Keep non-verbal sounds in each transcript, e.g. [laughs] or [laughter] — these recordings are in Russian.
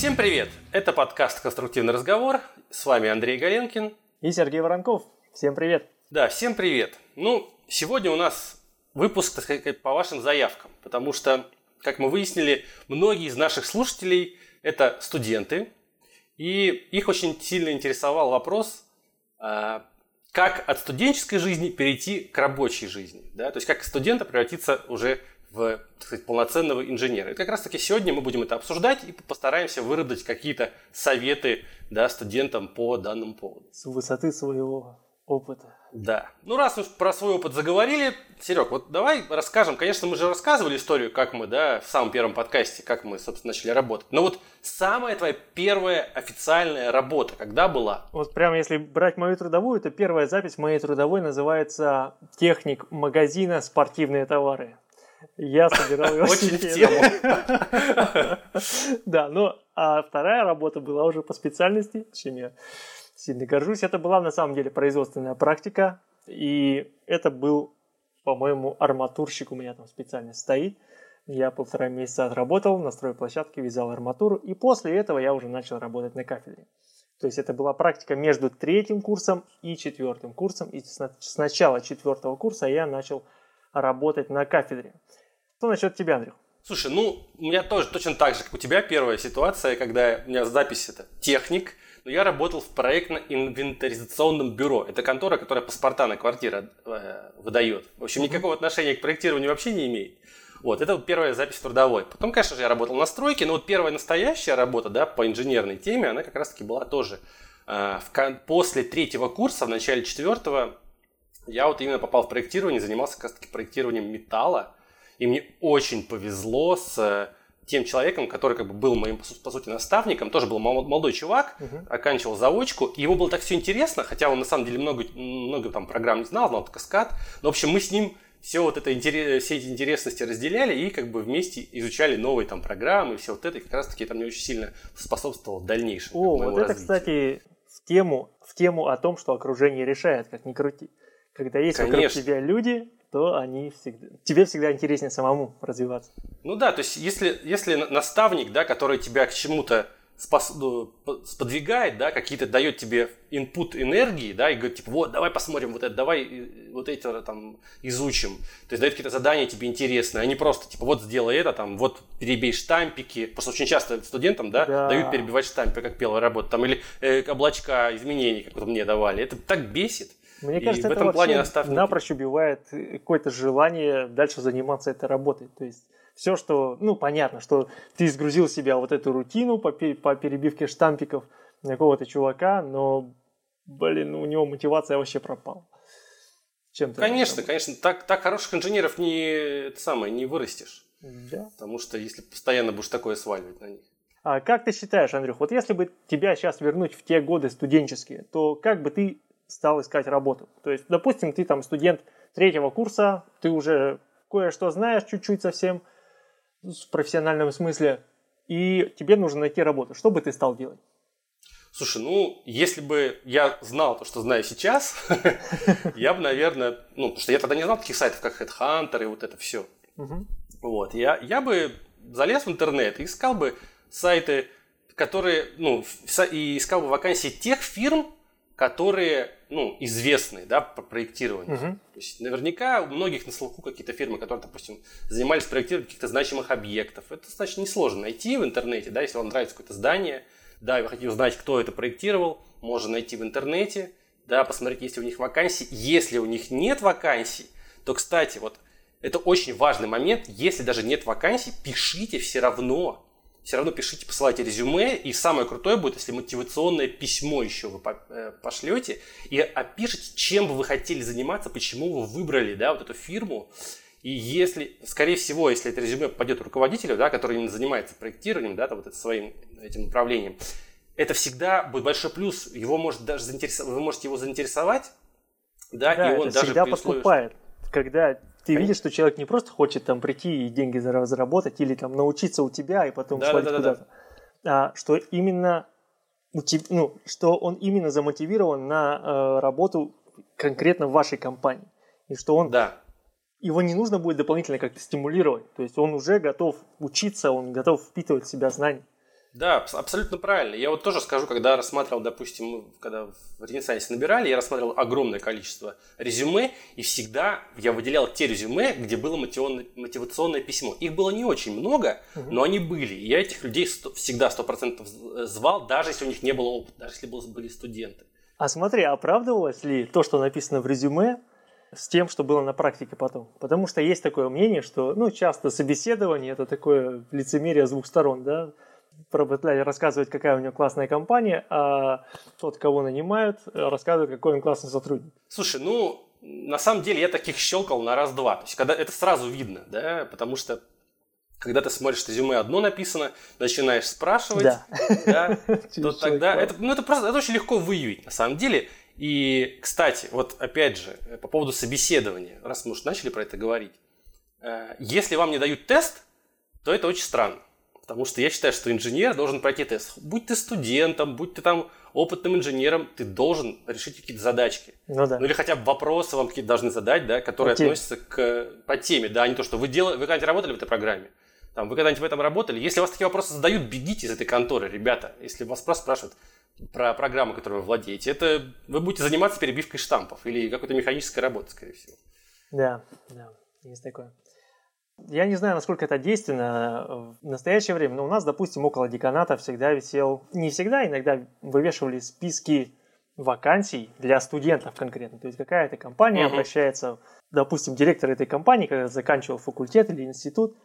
Всем привет! Это подкаст «Конструктивный разговор». С вами Андрей Галенкин. И Сергей Воронков. Всем привет! Да, всем привет! Ну, сегодня у нас выпуск, так сказать, по вашим заявкам, потому что, как мы выяснили, многие из наших слушателей – это студенты, и их очень сильно интересовал вопрос, а, как от студенческой жизни перейти к рабочей жизни. Да? То есть как студента превратиться уже в так сказать, полноценного инженера. И как раз таки сегодня мы будем это обсуждать и постараемся выработать какие-то советы да, студентам по данному поводу. С высоты своего опыта. Да. Ну, раз уж про свой опыт заговорили, Серег, вот давай расскажем. Конечно, мы же рассказывали историю, как мы, да, в самом первом подкасте, как мы, собственно, начали работать. Но вот самая твоя первая официальная работа, когда была? Вот прямо если брать мою трудовую, то первая запись моей трудовой называется «Техник магазина спортивные товары». Я собирал велосипеды. Очень тему. [laughs] Да, ну, а вторая работа была уже по специальности, чем я сильно горжусь. Это была на самом деле производственная практика, и это был, по-моему, арматурщик у меня там специально стоит. Я полтора месяца отработал на стройплощадке, вязал арматуру, и после этого я уже начал работать на кафедре. То есть это была практика между третьим курсом и четвертым курсом. И с начала четвертого курса я начал работать на кафедре. Что насчет тебя, Андрюх? Слушай, ну, у меня тоже точно так же, как у тебя, первая ситуация, когда у меня запись это техник, но я работал в проектно-инвентаризационном бюро. Это контора, которая паспорта на квартиры э, выдает. В общем, никакого отношения к проектированию вообще не имеет. Вот, это вот первая запись трудовой. Потом, конечно же, я работал на стройке, но вот первая настоящая работа, да, по инженерной теме, она как раз-таки была тоже э, в, после третьего курса, в начале четвертого, я вот именно попал в проектирование, занимался как раз-таки проектированием металла, и мне очень повезло с э, тем человеком, который как бы был моим, по сути, наставником, тоже был молодой чувак, uh-huh. оканчивал заочку, и ему было так все интересно, хотя он на самом деле много, много там программ не знал, знал только скат, но, в общем, мы с ним все вот это, все эти интересности разделяли и как бы вместе изучали новые там программы, все вот это, и как раз таки это мне очень сильно способствовало в дальнейшем. О, вот это, развитию. кстати, в тему, в тему о том, что окружение решает, как ни крути. Когда есть Конечно. вокруг тебя люди, то они всегда, тебе всегда интереснее самому развиваться. Ну да, то есть если, если наставник, да, который тебя к чему-то спос, ну, сподвигает, да, какие-то дает тебе input энергии, да, и говорит, типа, вот, давай посмотрим вот это, давай вот это там изучим. То есть дает какие-то задания тебе интересные, а не просто, типа, вот сделай это, там, вот перебей штампики. Просто очень часто студентам, да, да. дают перебивать штампы, как первая работа, там, или э, облачка изменений, как вот мне давали. Это так бесит. Мне кажется, и это в этом плане наставники... напрочь убивает какое-то желание дальше заниматься этой работой. То есть все, что, ну, понятно, что ты изгрузил себя вот эту рутину по, по перебивке штампиков какого-то чувака, но, блин, у него мотивация вообще пропала. Чем конечно, конечно. Так, так хороших инженеров не, это самое, не вырастешь. Да. Потому что если постоянно будешь такое сваливать на них. А как ты считаешь, Андрюх, вот если бы тебя сейчас вернуть в те годы студенческие, то как бы ты стал искать работу. То есть, допустим, ты там студент третьего курса, ты уже кое-что знаешь чуть-чуть совсем в профессиональном смысле, и тебе нужно найти работу. Что бы ты стал делать? Слушай, ну, если бы я знал то, что знаю сейчас, [laughs] я бы, наверное, ну, потому что я тогда не знал таких сайтов, как Headhunter и вот это все. Вот, я, я бы залез в интернет и искал бы сайты, которые, ну, и искал бы вакансии тех фирм, которые ну, известные да, по проектированию. Угу. То есть наверняка у многих на слуху какие-то фирмы, которые, допустим, занимались проектированием каких-то значимых объектов. Это достаточно несложно найти в интернете, да, если вам нравится какое-то здание, да, и вы хотите узнать, кто это проектировал, можно найти в интернете, да, посмотреть, есть ли у них вакансии. Если у них нет вакансий, то, кстати, вот это очень важный момент, если даже нет вакансий, пишите все равно все равно пишите, посылайте резюме, и самое крутое будет, если мотивационное письмо еще вы э, пошлете, и опишите, чем бы вы хотели заниматься, почему вы выбрали, да, вот эту фирму, и если, скорее всего, если это резюме попадет руководителю, да, который именно занимается проектированием, да, вот это своим этим направлением, это всегда будет большой плюс, его может даже заинтересовать, вы можете его заинтересовать, да, да и он это даже всегда подкупает, когда ты видишь, что человек не просто хочет там прийти и деньги заработать или там научиться у тебя и потом да, свалить да, да, куда-то, да. а что именно ну, что он именно замотивирован на э, работу конкретно в вашей компании. И что он да. его не нужно будет дополнительно как-то стимулировать. То есть он уже готов учиться, он готов впитывать в себя знания. Да, абсолютно правильно. Я вот тоже скажу, когда рассматривал, допустим, когда в Ренессансе набирали, я рассматривал огромное количество резюме, и всегда я выделял те резюме, где было мотивационное письмо. Их было не очень много, но они были. И я этих людей всегда сто процентов звал, даже если у них не было опыта, даже если были студенты. А смотри, оправдывалось ли то, что написано в резюме, с тем, что было на практике потом. Потому что есть такое мнение, что ну, часто собеседование – это такое лицемерие с двух сторон. Да? Работодатель рассказывает, какая у него классная компания, а тот, кого нанимают, рассказывает, какой он классный сотрудник. Слушай, ну, на самом деле я таких щелкал на раз-два. То есть, когда это сразу видно, да, потому что когда ты смотришь резюме одно написано, начинаешь спрашивать, да. Да, [laughs] то тогда это, ну, это просто это очень легко выявить на самом деле. И, кстати, вот опять же, по поводу собеседования, раз мы уже начали про это говорить, э, если вам не дают тест, то это очень странно. Потому что я считаю, что инженер должен пройти тест. Будь ты студентом, будь ты там опытным инженером, ты должен решить какие-то задачки. Ну, да. ну или хотя бы вопросы вам какие-то должны задать, да, которые по относятся к, по теме, да, а не то, что вы, делали, вы когда-нибудь работали в этой программе, там, вы когда-нибудь в этом работали. Если вас такие вопросы задают, бегите из этой конторы, ребята. Если вас просто спрашивают, про программу, которой вы владеете, это вы будете заниматься перебивкой штампов или какой-то механической работой, скорее всего. Да, да, есть такое. Я не знаю, насколько это действенно в настоящее время, но у нас, допустим, около деканата всегда висел, не всегда, иногда вывешивали списки вакансий для студентов конкретно. То есть какая-то компания uh-huh. обращается, допустим, директор этой компании, когда заканчивал факультет или институт,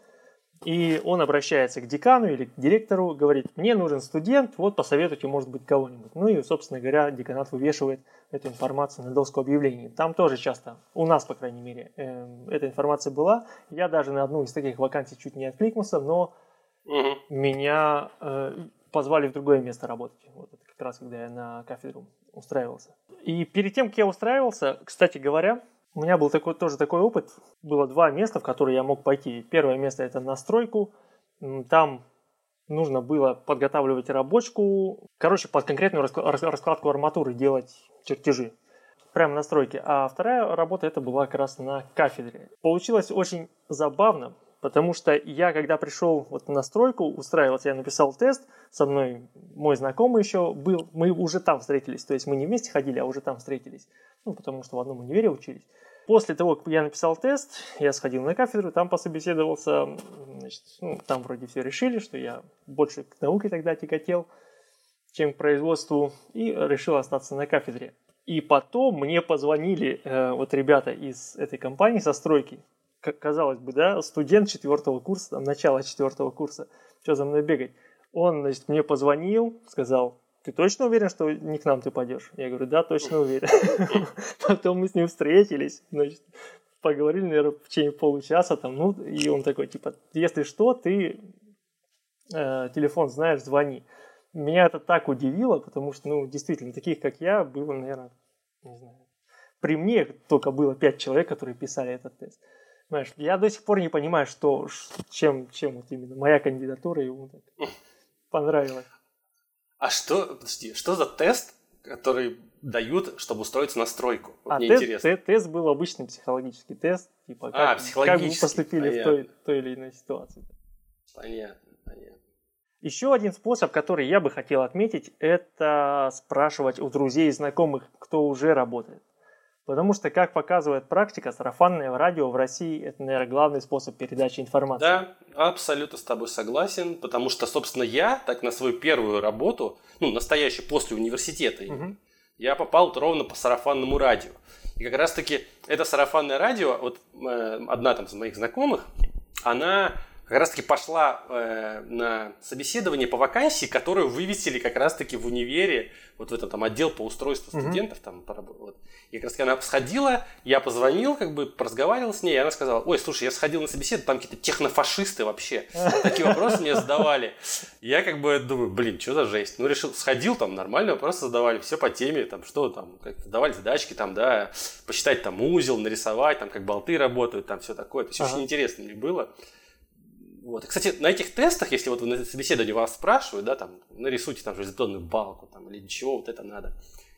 и он обращается к декану или к директору, говорит, мне нужен студент, вот посоветуйте, может быть, кого-нибудь. Ну и, собственно говоря, деканат вывешивает эту информацию на доску объявлений. Там тоже часто, у нас, по крайней мере, э, эта информация была. Я даже на одну из таких вакансий чуть не откликнулся, но угу. меня э, позвали в другое место работать. Вот это как раз, когда я на кафедру устраивался. И перед тем, как я устраивался, кстати говоря, у меня был такой, тоже такой опыт. Было два места, в которые я мог пойти. Первое место это на стройку. Там нужно было подготавливать рабочку. Короче, под конкретную раскладку арматуры делать чертежи. Прямо на стройке. А вторая работа это была как раз на кафедре. Получилось очень забавно, потому что я, когда пришел вот на стройку устраиваться, я написал тест, со мной мой знакомый еще был, мы уже там встретились, то есть мы не вместе ходили, а уже там встретились, ну, потому что в одном универе учились. После того, как я написал тест, я сходил на кафедру, там пособеседовался, значит, ну, там вроде все решили, что я больше к науке тогда тяготел, чем к производству, и решил остаться на кафедре. И потом мне позвонили э, вот ребята из этой компании со стройки, как казалось бы, да, студент четвертого курса, там, начало четвертого курса, что за мной бегать. Он, значит, мне позвонил, сказал, ты точно уверен, что не к нам ты пойдешь? Я говорю, да, точно уверен. [laughs] Потом мы с ним встретились, значит, поговорили, наверное, в течение получаса там, ну, и он такой, типа, если что, ты э, телефон знаешь, звони. Меня это так удивило, потому что, ну, действительно, таких, как я, было, наверное, не знаю, при мне только было пять человек, которые писали этот тест. Знаешь, я до сих пор не понимаю, что, чем, чем вот именно моя кандидатура ему так [laughs] понравилась. А что, подожди, что за тест, который дают, чтобы устроиться на стройку? Вот а, мне тест, интересно. тест был обычный психологический тест, типа как, а, как вы поступили понятно. в той, той или иной ситуации. Понятно, понятно. Еще один способ, который я бы хотел отметить, это спрашивать у друзей и знакомых, кто уже работает. Потому что, как показывает практика, сарафанное радио в России – это, наверное, главный способ передачи информации. Да, абсолютно с тобой согласен, потому что, собственно, я так на свою первую работу, ну, настоящую, после университета, угу. я попал ровно по сарафанному радио. И как раз-таки это сарафанное радио, вот э, одна там из моих знакомых, она как раз-таки пошла э, на собеседование по вакансии, которую вывесили как раз-таки в универе, вот в этом там отдел по устройству студентов, mm-hmm. там, вот. И как раз она сходила, я позвонил, как бы разговаривал с ней, и она сказала, ой, слушай, я сходил на собеседование, там какие-то технофашисты вообще, такие вопросы мне задавали. Я как бы думаю, блин, что за жесть? Ну, решил, сходил, там нормальные вопросы задавали, все по теме, там, что там, как давали задачки, там, да, посчитать там узел, нарисовать, там, как болты работают, там, все такое. То есть, очень интересно мне было. Вот. И, кстати, на этих тестах, если вот вы на собеседовании вас спрашивают, да, там, нарисуйте там железобетонную балку, там, или ничего, вот это надо.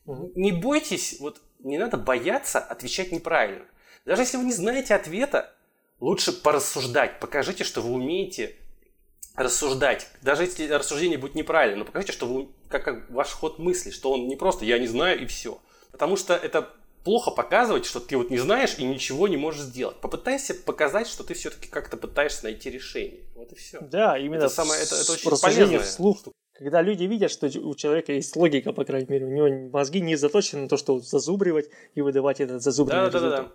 Угу. Не бойтесь, вот не надо бояться отвечать неправильно. Даже если вы не знаете ответа, лучше порассуждать, покажите, что вы умеете рассуждать. Даже если рассуждение будет неправильно, но покажите, что вы, как, как ваш ход мысли, что он не просто «я не знаю» и все. Потому что это плохо показывать, что ты вот не знаешь и ничего не можешь сделать. Попытайся показать, что ты все-таки как-то пытаешься найти решение. Вот и все. Да, именно это, самое, это, это очень полезно. вслух. Когда люди видят, что у человека есть логика, по крайней мере, у него мозги не заточены на то, что зазубривать и выдавать этот зазубренный да, результат. Да, да,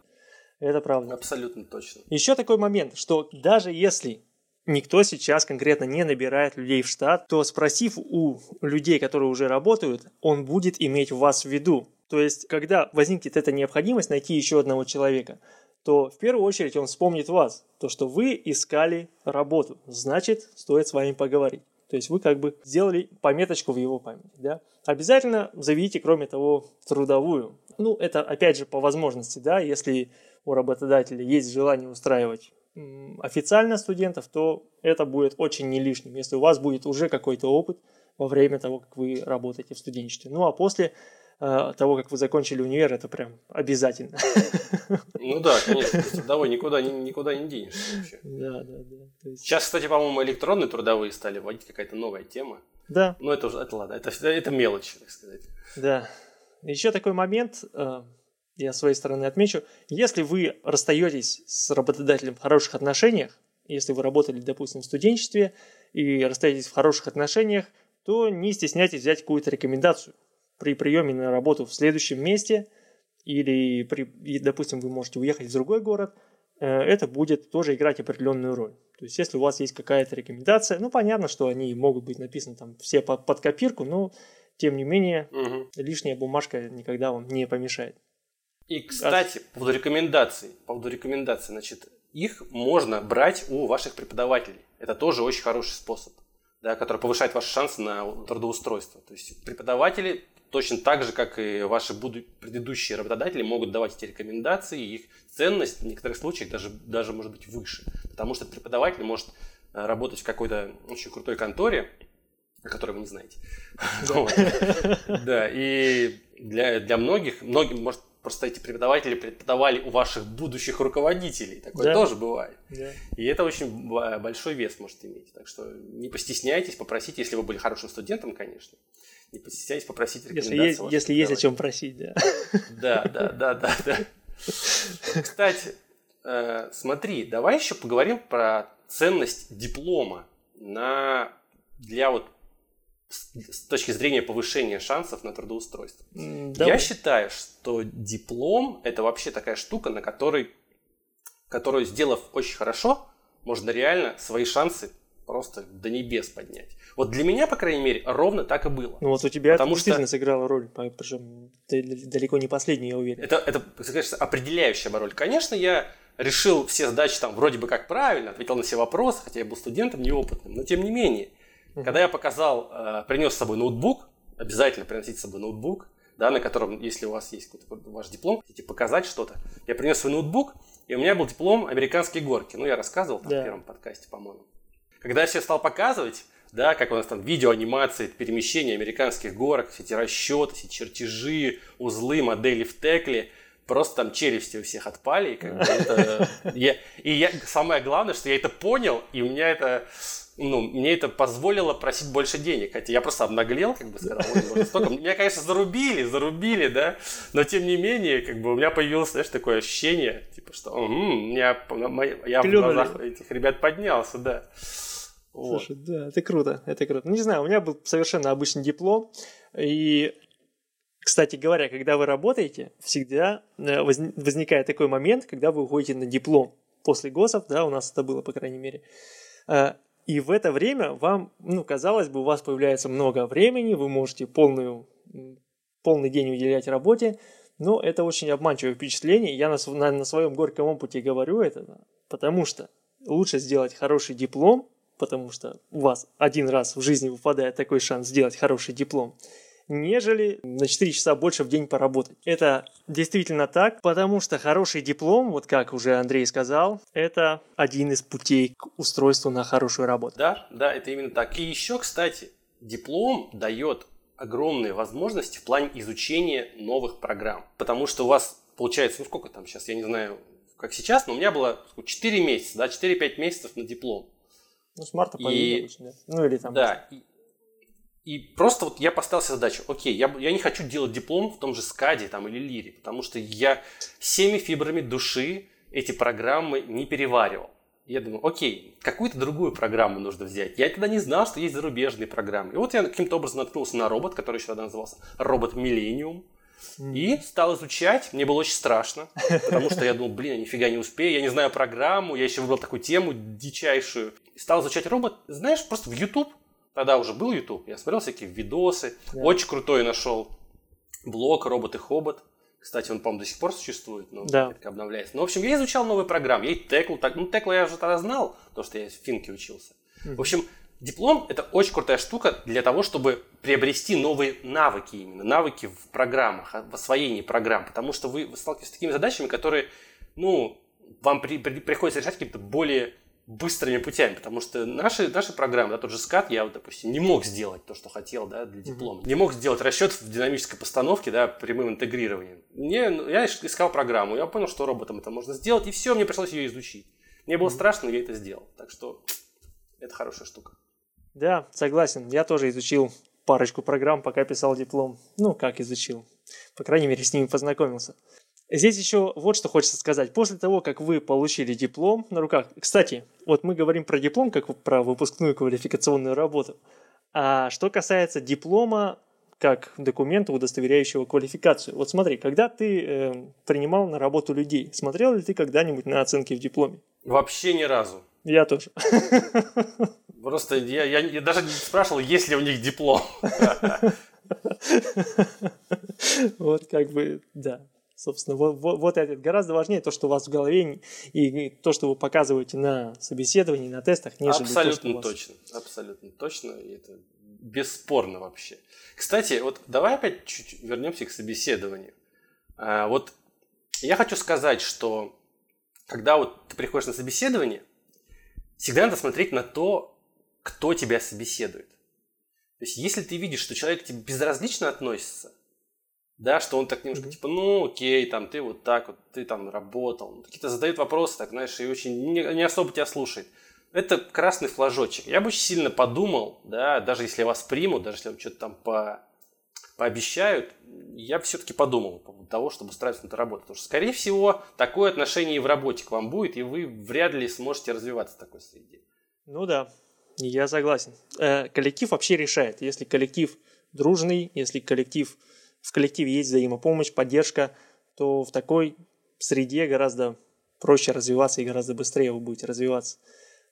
да. Это правда. Абсолютно точно. Еще такой момент, что даже если никто сейчас конкретно не набирает людей в штат, то спросив у людей, которые уже работают, он будет иметь вас в виду. То есть, когда возникнет эта необходимость найти еще одного человека, то в первую очередь он вспомнит вас, то, что вы искали работу, значит, стоит с вами поговорить. То есть вы как бы сделали пометочку в его памяти. Да? Обязательно заведите, кроме того, трудовую. Ну, это опять же по возможности, да, если у работодателя есть желание устраивать официально студентов, то это будет очень не лишним, если у вас будет уже какой-то опыт во время того, как вы работаете в студенчестве. Ну а после того, как вы закончили универ, это прям обязательно. [laughs] Ну да, конечно, трудовой [laughs] никуда, никуда не денешься вообще. Да, да, да. Есть... Сейчас, кстати, по-моему, электронные трудовые стали вводить какая-то новая тема. Да. Ну это уже, это ладно, это, это мелочи, так сказать. Да. Еще такой момент, э, я с своей стороны отмечу. Если вы расстаетесь с работодателем в хороших отношениях, если вы работали, допустим, в студенчестве и расстаетесь в хороших отношениях, то не стесняйтесь взять какую-то рекомендацию при приеме на работу в следующем месте, или, при, допустим, вы можете уехать в другой город, э, это будет тоже играть определенную роль. То есть, если у вас есть какая-то рекомендация, ну, понятно, что они могут быть написаны там все под, под копирку, но, тем не менее, угу. лишняя бумажка никогда вам не помешает. И, кстати, по поводу рекомендаций, по поводу рекомендаций, значит, их можно брать у ваших преподавателей. Это тоже очень хороший способ, да, который повышает ваши шансы на трудоустройство. То есть преподаватели точно так же, как и ваши буду- предыдущие работодатели могут давать эти рекомендации, и их ценность в некоторых случаях даже, даже может быть выше. Потому что преподаватель может э, работать в какой-то очень крутой конторе, о которой вы не знаете. [laughs] Да, и для, для многих, многим, может, просто эти преподаватели преподавали у ваших будущих руководителей. Такое да. тоже бывает. Да. И это очень большой вес может иметь. Так что не постесняйтесь, попросите, если вы были хорошим студентом, конечно не постесняйтесь попросить рекомендации. Если, есть, если есть о чем просить, да. Да, да, да, да, да. Кстати, э, смотри, давай еще поговорим про ценность диплома на, для вот с точки зрения повышения шансов на трудоустройство. Давай. Я считаю, что диплом это вообще такая штука, на которой, которую сделав очень хорошо, можно реально свои шансы просто до небес поднять. Вот для меня, по крайней мере, ровно так и было. Ну вот у тебя Потому это действительно что... сыграла роль, причем далеко не последний, я уверен. Это, это, конечно, определяющая роль. Конечно, я решил все задачи там вроде бы как правильно, ответил на все вопросы, хотя я был студентом неопытным, но тем не менее, uh-huh. когда я показал, э, принес с собой ноутбук, обязательно приносить с собой ноутбук, да, на котором, если у вас есть какой-то ваш диплом, хотите показать что-то, я принес свой ноутбук, и у меня был диплом «Американские горки». Ну, я рассказывал там, да. в первом подкасте, по-моему. Когда я все стал показывать, да, как у нас там видеоанимации, перемещения американских горок, все эти расчеты, все чертежи, узлы, модели в текле, просто там челюсти у всех отпали. И, как бы [laughs] это, я, и я, самое главное, что я это понял, и у меня это, ну, мне это позволило просить больше денег. Хотя я просто обнаглел, как бы сказал, ой, столько. Меня, конечно, зарубили, зарубили, да, но тем не менее, как бы у меня появилось, знаешь, такое ощущение, типа, что угу, меня, я в глазах этих ребят поднялся, да. Вот. Слушай, да, это круто, это круто. Ну, не знаю, у меня был совершенно обычный диплом, и, кстати говоря, когда вы работаете, всегда э, возникает такой момент, когда вы уходите на диплом после ГОСов, да, у нас это было, по крайней мере, э, и в это время вам, ну, казалось бы, у вас появляется много времени, вы можете полную, полный день уделять работе, но это очень обманчивое впечатление. Я на, на, на своем горьком опыте говорю это, потому что лучше сделать хороший диплом, потому что у вас один раз в жизни выпадает такой шанс сделать хороший диплом, нежели на 4 часа больше в день поработать. Это действительно так, потому что хороший диплом, вот как уже Андрей сказал, это один из путей к устройству на хорошую работу. Да, да, это именно так. И еще, кстати, диплом дает огромные возможности в плане изучения новых программ. Потому что у вас получается, ну сколько там сейчас, я не знаю, как сейчас, но у меня было 4 месяца, да, 4-5 месяцев на диплом. Ну, с марта по и... да. Ну, или там... Да, и, и просто вот я поставил себе задачу, окей, я, я не хочу делать диплом в том же скаде там, или лире, потому что я всеми фибрами души эти программы не переваривал. Я думаю, окей, какую-то другую программу нужно взять. Я тогда не знал, что есть зарубежные программы. И вот я каким-то образом наткнулся на робот, который еще тогда назывался робот Millennium. И стал изучать. Мне было очень страшно, потому что я думал, блин, я нифига не успею, я не знаю программу, я еще выбрал такую тему дичайшую. Стал изучать робот, знаешь, просто в YouTube. Тогда уже был YouTube, я смотрел всякие видосы. Да. Очень крутой нашел блог «Робот и Хобот». Кстати, он, по-моему, до сих пор существует, но да. обновляется. Ну, в общем, я изучал новые программы. Я и Текл, так, ну, Текла я уже тогда знал, потому что я в Финке учился. Mm-hmm. В общем, диплом – это очень крутая штука для того, чтобы приобрести новые навыки именно, навыки в программах, в освоении программ, потому что вы сталкиваетесь с такими задачами, которые, ну, вам при, при, приходится решать каким-то более быстрыми путями, потому что наши, наши программы, да, тот же скат, я, вот, допустим, не мог сделать то, что хотел, да, для диплома. Mm-hmm. Не мог сделать расчет в динамической постановке, да, прямым интегрированием. Мне, ну, я искал программу, я понял, что роботом это можно сделать, и все, мне пришлось ее изучить. Мне было mm-hmm. страшно, но я это сделал. Так что это хорошая штука. Да, согласен. Я тоже изучил парочку программ, пока писал диплом. Ну, как изучил. По крайней мере, с ними познакомился. Здесь еще вот что хочется сказать. После того, как вы получили диплом на руках, кстати, вот мы говорим про диплом как про выпускную квалификационную работу. А что касается диплома как документа, удостоверяющего квалификацию. Вот смотри, когда ты э, принимал на работу людей, смотрел ли ты когда-нибудь на оценки в дипломе? Вообще ни разу. Я тоже. Просто я, я, я даже не спрашивал, есть ли у них диплом. [laughs] Вот как бы, да. Собственно, вот, вот, вот это гораздо важнее то, что у вас в голове и то, что вы показываете на собеседовании, на тестах, нежели Абсолютно то, вас... точно, абсолютно точно, и это бесспорно вообще. Кстати, вот давай опять чуть вернемся к собеседованию. А, вот я хочу сказать, что когда вот ты приходишь на собеседование, всегда надо смотреть на то, кто тебя собеседует. То есть, если ты видишь, что человек к тебе безразлично относится, да, что он так немножко, mm-hmm. типа, ну, окей, там, ты вот так вот, ты там работал, какие-то задают вопросы, так, знаешь, и очень не, не особо тебя слушает. Это красный флажочек. Я бы очень сильно подумал, да, даже если вас примут, даже если вам что-то там по, пообещают, я все-таки подумал по поводу того, чтобы устраиваться на эту работу. Потому что, скорее всего, такое отношение и в работе к вам будет, и вы вряд ли сможете развиваться в такой среде. Ну да, я согласен. Э, коллектив вообще решает. Если коллектив дружный, если коллектив в коллективе есть взаимопомощь, поддержка, то в такой среде гораздо проще развиваться и гораздо быстрее вы будете развиваться.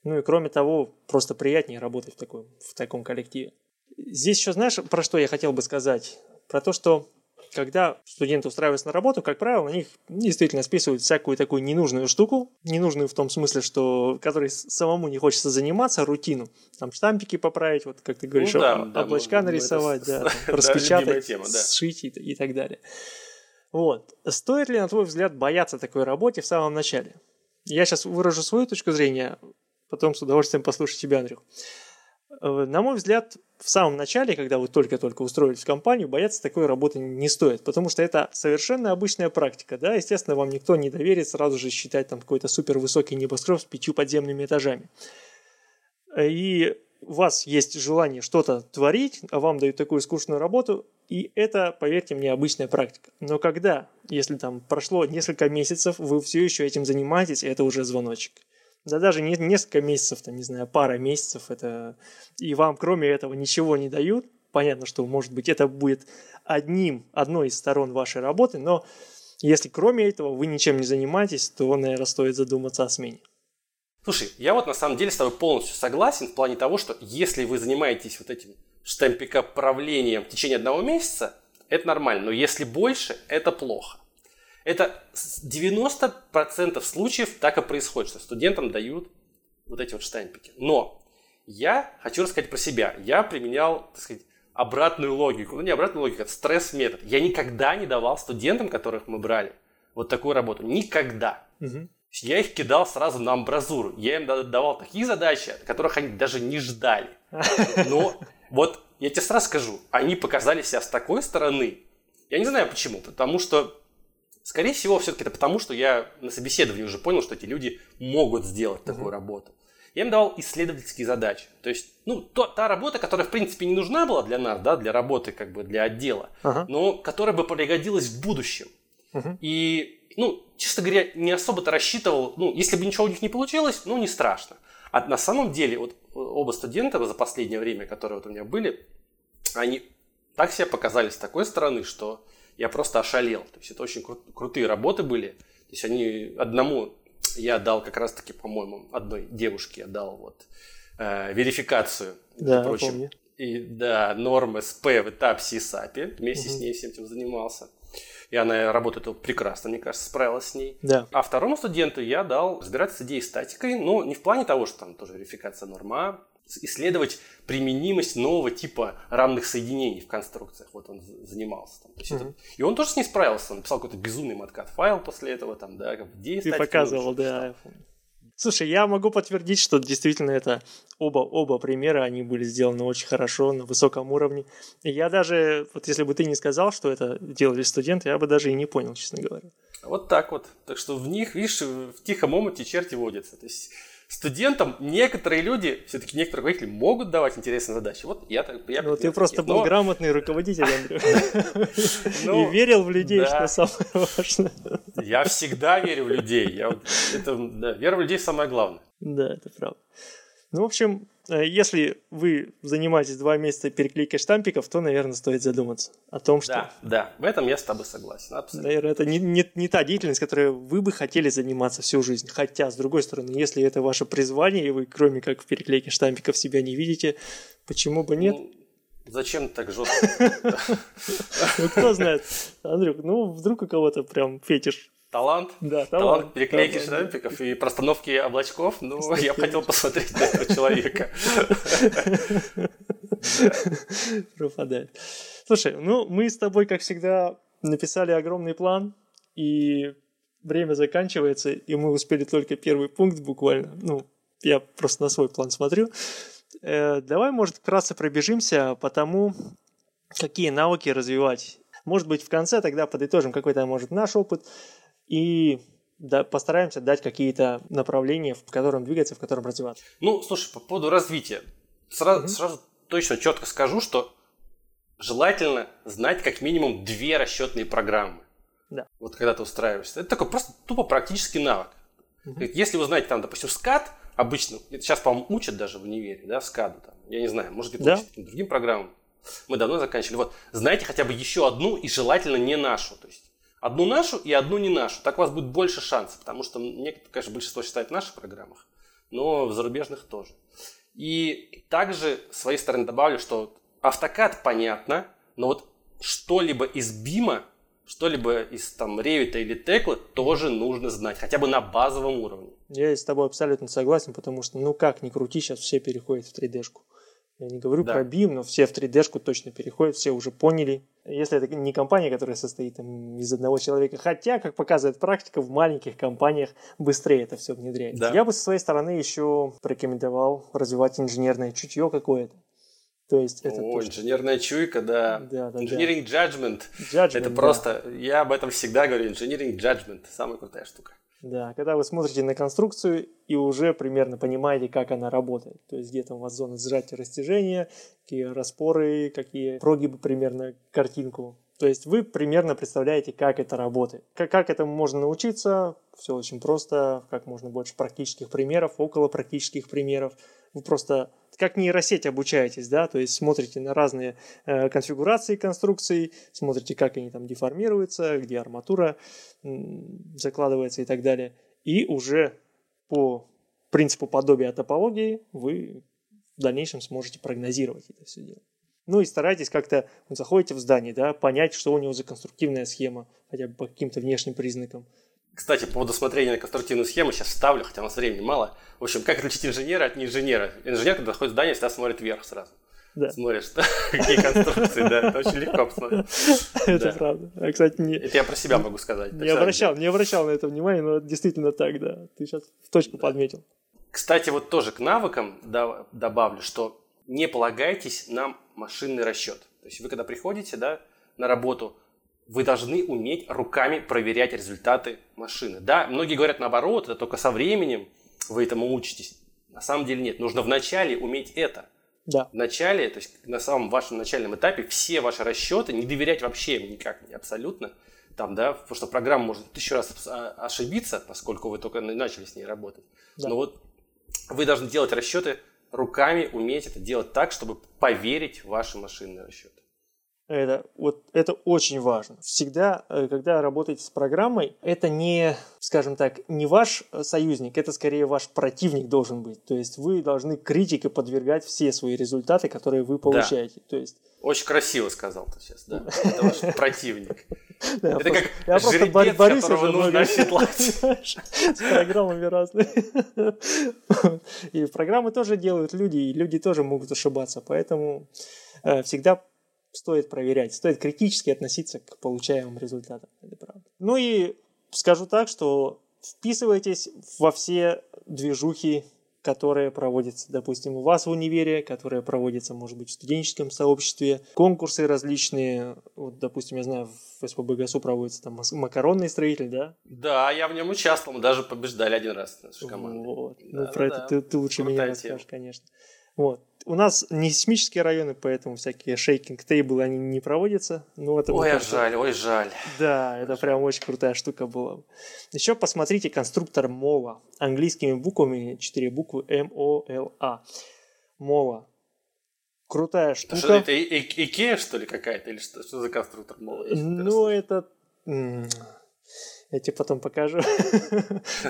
Ну и кроме того, просто приятнее работать в, такой, в таком коллективе. Здесь еще знаешь, про что я хотел бы сказать? Про то, что когда студенты устраиваются на работу, как правило, на них действительно списывают всякую такую ненужную штуку, ненужную в том смысле, что которой самому не хочется заниматься, рутину. Там штампики поправить, вот как ты говоришь, ну, да, облачка [laughs] да, нарисовать, это... да, там, распечатать, тема, да. сшить и, и так далее. Вот. Стоит ли, на твой взгляд, бояться такой работе в самом начале? Я сейчас выражу свою точку зрения, потом с удовольствием послушаю тебя, Андрюх. Э, на мой взгляд, в самом начале, когда вы только-только устроились в компанию, бояться такой работы не стоит, потому что это совершенно обычная практика, да, естественно, вам никто не доверит сразу же считать там какой-то супер высокий небоскреб с пятью подземными этажами. И у вас есть желание что-то творить, а вам дают такую скучную работу, и это, поверьте мне, обычная практика. Но когда, если там прошло несколько месяцев, вы все еще этим занимаетесь, это уже звоночек да даже не, несколько месяцев, там, не знаю, пара месяцев, это, и вам кроме этого ничего не дают, понятно, что, может быть, это будет одним, одной из сторон вашей работы, но если кроме этого вы ничем не занимаетесь, то, наверное, стоит задуматься о смене. Слушай, я вот на самом деле с тобой полностью согласен в плане того, что если вы занимаетесь вот этим штампикоправлением в течение одного месяца, это нормально, но если больше, это плохо. Это 90% случаев так и происходит, что студентам дают вот эти вот штампики. Но я хочу рассказать про себя. Я применял, так сказать, обратную логику. Ну, не обратную логику, это стресс-метод. Я никогда не давал студентам, которых мы брали, вот такую работу. Никогда. Угу. Я их кидал сразу на амбразуру. Я им давал такие задачи, которых они даже не ждали. [laughs] Но вот я тебе сразу скажу, они показали себя с такой стороны. Я не знаю почему, потому что Скорее всего, все-таки это потому, что я на собеседовании уже понял, что эти люди могут сделать такую mm-hmm. работу. я им давал исследовательские задачи. То есть, ну, то, та работа, которая, в принципе, не нужна была для нас, да, для работы, как бы, для отдела, ага. но которая бы пригодилась в будущем. Угу. И, ну, честно говоря, не особо-то рассчитывал, ну, если бы ничего у них не получилось, ну, не страшно. А на самом деле, вот оба студента за последнее время, которые вот у меня были, они так себя показали с такой стороны, что я просто ошалел. То есть это очень кру- крутые работы были. То есть они одному я дал как раз-таки, по-моему, одной девушке я дал вот э, верификацию, да, прочим. Помню. И да, нормы СП в этапе СИСАПе. Вместе угу. с ней всем этим занимался. И она работает прекрасно, мне кажется, справилась с ней. Да. А второму студенту я дал разбираться с идеей статикой, но не в плане того, что там тоже верификация норма, исследовать применимость нового типа равных соединений в конструкциях. Вот он занимался. Там. mm-hmm. это... И он тоже с ней справился. Он написал какой-то безумный маткат файл после этого, там, да, как идеи Ты показывал, да. Слушай, я могу подтвердить, что действительно это оба, оба примера, они были сделаны очень хорошо, на высоком уровне. И я даже, вот если бы ты не сказал, что это делали студенты, я бы даже и не понял, честно говоря. Вот так вот. Так что в них, видишь, в тихом омуте черти водятся. То есть студентам некоторые люди, все-таки некоторые руководители могут давать интересные задачи. Вот я так я Ну, ты просто был грамотный руководитель, Андрей. [laughs] Ну, И верил в людей, что самое важное. Я всегда верю в людей. Вера в людей самое главное. Да, это правда. Ну, в общем, э, если вы занимаетесь два месяца переклейкой штампиков, то, наверное, стоит задуматься о том, что... Да, да, в этом я с тобой согласен, абсолютно. Наверное, это не, не, не та деятельность, которой вы бы хотели заниматься всю жизнь. Хотя, с другой стороны, если это ваше призвание, и вы, кроме как в переклейке штампиков, себя не видите, почему бы нет? Ну, зачем так жестко? Ну, [laughs] кто знает. Андрюк, ну, вдруг у кого-то прям фетиш талант, да, талант, талант переклейки талант. штампиков и простановки облачков. Ну, я бы хотел посмотреть на этого человека. [laughs] Пропадает. Слушай, ну мы с тобой, как всегда, написали огромный план, и время заканчивается, и мы успели только первый пункт буквально. Ну, я просто на свой план смотрю. Э, давай, может, вкратце пробежимся по тому, какие навыки развивать. Может быть, в конце тогда подытожим какой-то, может, наш опыт, и да, постараемся дать какие-то направления, в котором двигаться, в котором развиваться. Ну, слушай, по поводу развития. Сразу, mm-hmm. сразу точно четко скажу, что желательно знать как минимум две расчетные программы. Да. Вот когда ты устраиваешься. Это такой просто тупо практический навык. Mm-hmm. Если вы знаете, там, допустим, скат, обычно, сейчас, по-моему, учат даже в универе, да, скаду, там, я не знаю, может быть, да? учат другим программам. Мы давно заканчивали. Вот, знаете хотя бы еще одну и желательно не нашу. То есть Одну нашу и одну не нашу. Так у вас будет больше шансов, потому что некоторые, конечно, большинство считает в наших программах, но в зарубежных тоже. И также с своей стороны добавлю, что автокад понятно, но вот что-либо из бима, что-либо из там Revit или Tekla тоже нужно знать, хотя бы на базовом уровне. Я с тобой абсолютно согласен, потому что, ну как ни крути, сейчас все переходят в 3D-шку. Я не говорю да. про BIM, но все в 3D-шку точно переходят, все уже поняли. Если это не компания, которая состоит там, из одного человека, хотя, как показывает практика, в маленьких компаниях быстрее это все внедряется. Да. Я бы со своей стороны еще порекомендовал развивать инженерное чутье какое-то. То есть это О, то, инженерная чуйка, да. да, да engineering да. judgment. judgment. Это просто, да. я об этом всегда говорю, engineering judgment, самая крутая штука. Да, когда вы смотрите на конструкцию и уже примерно понимаете, как она работает. То есть где там у вас зона сжатия растяжения, какие распоры, какие прогибы примерно картинку. То есть вы примерно представляете, как это работает. Как, как этому можно научиться? Все очень просто, как можно больше практических примеров, около практических примеров. Вы просто как нейросеть обучаетесь, да, то есть смотрите на разные э, конфигурации конструкций, смотрите, как они там деформируются, где арматура закладывается и так далее. И уже по принципу подобия топологии вы в дальнейшем сможете прогнозировать это все дело. Ну и старайтесь как-то, вот заходите в здание, да, понять, что у него за конструктивная схема, хотя бы по каким-то внешним признакам. Кстати, по поводу смотрения на конструктивную схему сейчас вставлю, хотя у нас времени мало. В общем, как отличить инженера от неинженера? Инженер, когда заходит в здание, всегда смотрит вверх сразу. Да. Смотришь, [laughs] какие конструкции, да, это очень легко посмотреть. [laughs] Это правда. А, кстати, не... Это я про себя могу сказать. Не обращал, не обращал на это внимания, но действительно так, да. Ты сейчас в точку подметил. Кстати, вот тоже к навыкам добавлю, что не полагайтесь на машинный расчет. То есть вы когда приходите, да, на работу, вы должны уметь руками проверять результаты машины. Да, многие говорят наоборот, это только со временем вы этому учитесь. На самом деле нет. Нужно вначале уметь это. Да. В начале, то есть на самом вашем начальном этапе все ваши расчеты не доверять вообще никак, абсолютно. Там, да, потому что программа может тысячу раз а, ошибиться, поскольку вы только начали с ней работать. Да. Но вот вы должны делать расчеты руками, уметь это делать так, чтобы поверить в ваши машинные расчеты. Это, вот, это очень важно. Всегда, э, когда работаете с программой, это не, скажем так, не ваш союзник, это скорее ваш противник должен быть. То есть вы должны критике подвергать все свои результаты, которые вы получаете. Да. То есть... Очень красиво сказал ты сейчас, да. Это ваш противник. Это как я просто борюсь уже нужно [laughs] с программами разные. [laughs] И программы тоже делают люди, и люди тоже могут ошибаться. Поэтому э, всегда стоит проверять, стоит критически относиться к получаемым результатам. Это правда. Ну и скажу так, что вписывайтесь во все движухи, которые проводятся, допустим, у вас в универе, которые проводятся, может быть, в студенческом сообществе, конкурсы различные, вот, допустим, я знаю, в СПБГСУ проводится там макаронный строитель, да? Да, я в нем участвовал, мы даже побеждали один раз нашу команду. Вот. Да, ну, про да, это. Ты, ты лучше Крутая меня расскажешь, тема. конечно. Вот. У нас не сейсмические районы, поэтому всякие шейкинг тейблы они не проводятся. Ну, это ой, а жаль, ой, жаль. Да, это прям очень крутая штука была. Еще посмотрите конструктор Мола. Английскими буквами, четыре буквы М-О-Л-А. Мола. Крутая штука. Что это, Икея, что ли, какая-то? Или что, что за конструктор Мола? Ну, это... Я тебе потом покажу.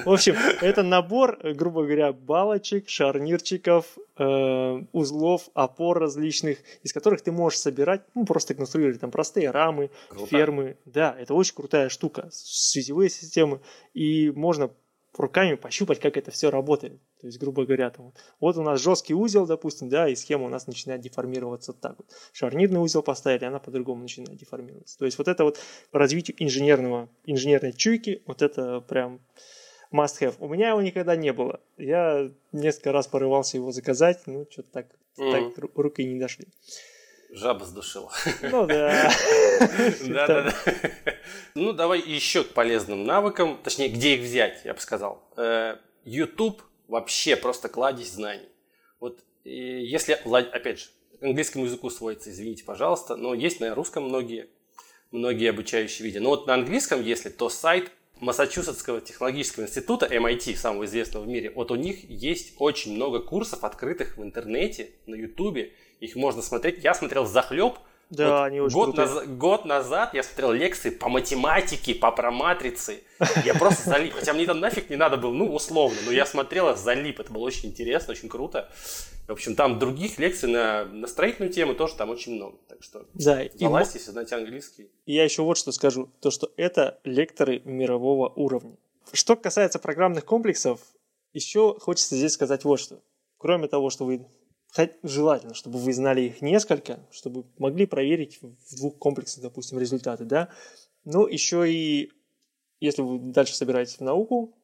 В общем, это набор, грубо говоря, балочек, шарнирчиков, э, узлов, опор различных, из которых ты можешь собирать, ну, просто конструировать там простые рамы, фермы. Да, это очень крутая штука. Связевые системы. И можно руками пощупать, как это все работает. То есть, грубо говоря, там, вот у нас жесткий узел, допустим, да, и схема у нас начинает деформироваться так вот. Шарнирный узел поставили, она по-другому начинает деформироваться. То есть, вот это вот по развитию инженерного, инженерной чуйки, вот это прям must have. У меня его никогда не было. Я несколько раз порывался его заказать, ну, что-то так, mm-hmm. так руки не дошли. Жаба сдушила. Ну да. [laughs] Да-да-да. Ну, давай еще к полезным навыкам, точнее, где их взять, я бы сказал. Э, YouTube вообще просто кладезь знаний. Вот если, опять же, к английскому языку сводится, извините, пожалуйста, но есть на русском многие, многие обучающие видео. Но вот на английском, если, то сайт Массачусетского технологического института, MIT, самого известного в мире, вот у них есть очень много курсов, открытых в интернете, на ютубе, их можно смотреть. Я смотрел захлеб. Да, вот они очень год, наз... год назад я смотрел лекции по математике, по проматрице. Я просто залип. Хотя мне там нафиг не надо было, ну, условно. Но я смотрел, залип. Это было очень интересно, очень круто. В общем, там других лекций на, на строительную тему тоже там очень много. Так что да, залазьте, если знаете английский. Я еще вот что скажу. То, что это лекторы мирового уровня. Что касается программных комплексов, еще хочется здесь сказать вот что. Кроме того, что вы желательно, чтобы вы знали их несколько, чтобы могли проверить в двух комплексах, допустим, результаты, да. Но еще и, если вы дальше собираетесь в науку,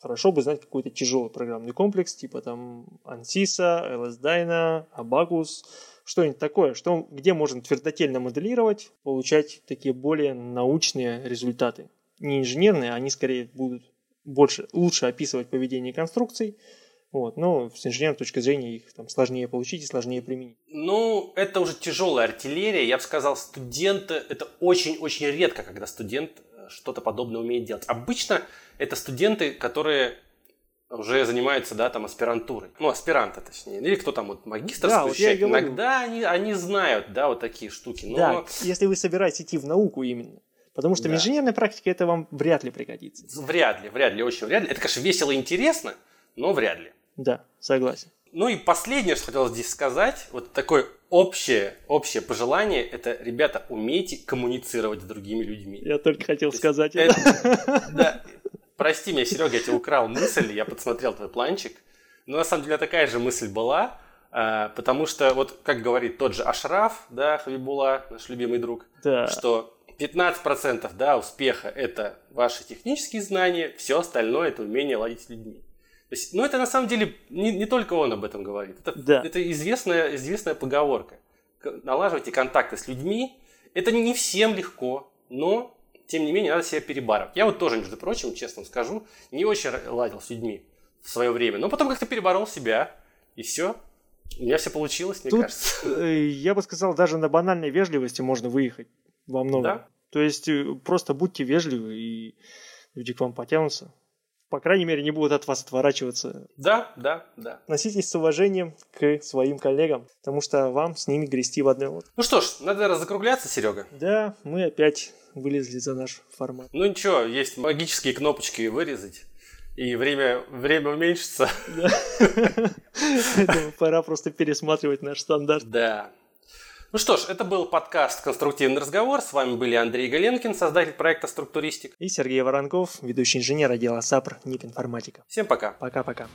хорошо бы знать какой-то тяжелый программный комплекс, типа там ANSYS, LSDyna, Abacus, что-нибудь такое, что, где можно твердотельно моделировать, получать такие более научные результаты. Не инженерные, они скорее будут больше, лучше описывать поведение конструкций, вот. Но с инженерной точки зрения их там сложнее получить и сложнее применить. Ну, это уже тяжелая артиллерия. Я бы сказал, студенты, это очень-очень редко, когда студент э, что-то подобное умеет делать. Обычно это студенты, которые уже занимаются, да, там, аспирантурой. Ну, аспиранты, точнее. Или кто там, вот, магистр да, вот Иногда они, они знают, да, вот такие штуки. Но... Да, если вы собираетесь идти в науку именно. Потому что да. в инженерной практике это вам вряд ли пригодится. Вряд ли, вряд ли, очень вряд ли. Это, конечно, весело и интересно, но вряд ли. Да, согласен. Ну и последнее, что хотел здесь сказать, вот такое общее, общее пожелание, это, ребята, умейте коммуницировать с другими людьми. Я только хотел То сказать это. это. [laughs] Да, прости меня, Серега, я тебе украл мысль, я подсмотрел твой планчик, но на самом деле такая же мысль была, а, потому что, вот как говорит тот же Ашраф, да, Хабибула, наш любимый друг, да. что 15% да, успеха – это ваши технические знания, все остальное – это умение ладить с людьми. Есть, ну, это на самом деле не, не только он об этом говорит. Это, да. это известная, известная поговорка. Налаживайте контакты с людьми. Это не всем легко, но, тем не менее, надо себя перебарывать. Я вот тоже, между прочим, честно скажу, не очень ладил с людьми в свое время. Но потом как-то переборол себя, и все. У меня все получилось, мне Тут, кажется. э, я бы сказал, даже на банальной вежливости можно выехать во многом. Да? То есть э, просто будьте вежливы, и люди к вам потянутся. По крайней мере, не будут от вас отворачиваться. Да, да, да. Относитесь с уважением к своим коллегам, потому что вам с ними грести в одной лодке. Ну что ж, надо наверное, закругляться, Серега. Да, мы опять вылезли за наш формат. Ну ничего, есть магические кнопочки вырезать. И время, время уменьшится. [laughs] Пора просто пересматривать наш стандарт. Да. Ну что ж, это был подкаст «Конструктивный разговор». С вами были Андрей Галенкин, создатель проекта «Структуристик». И Сергей Воронков, ведущий инженер отдела САПР НИП Информатика. Всем пока. Пока-пока.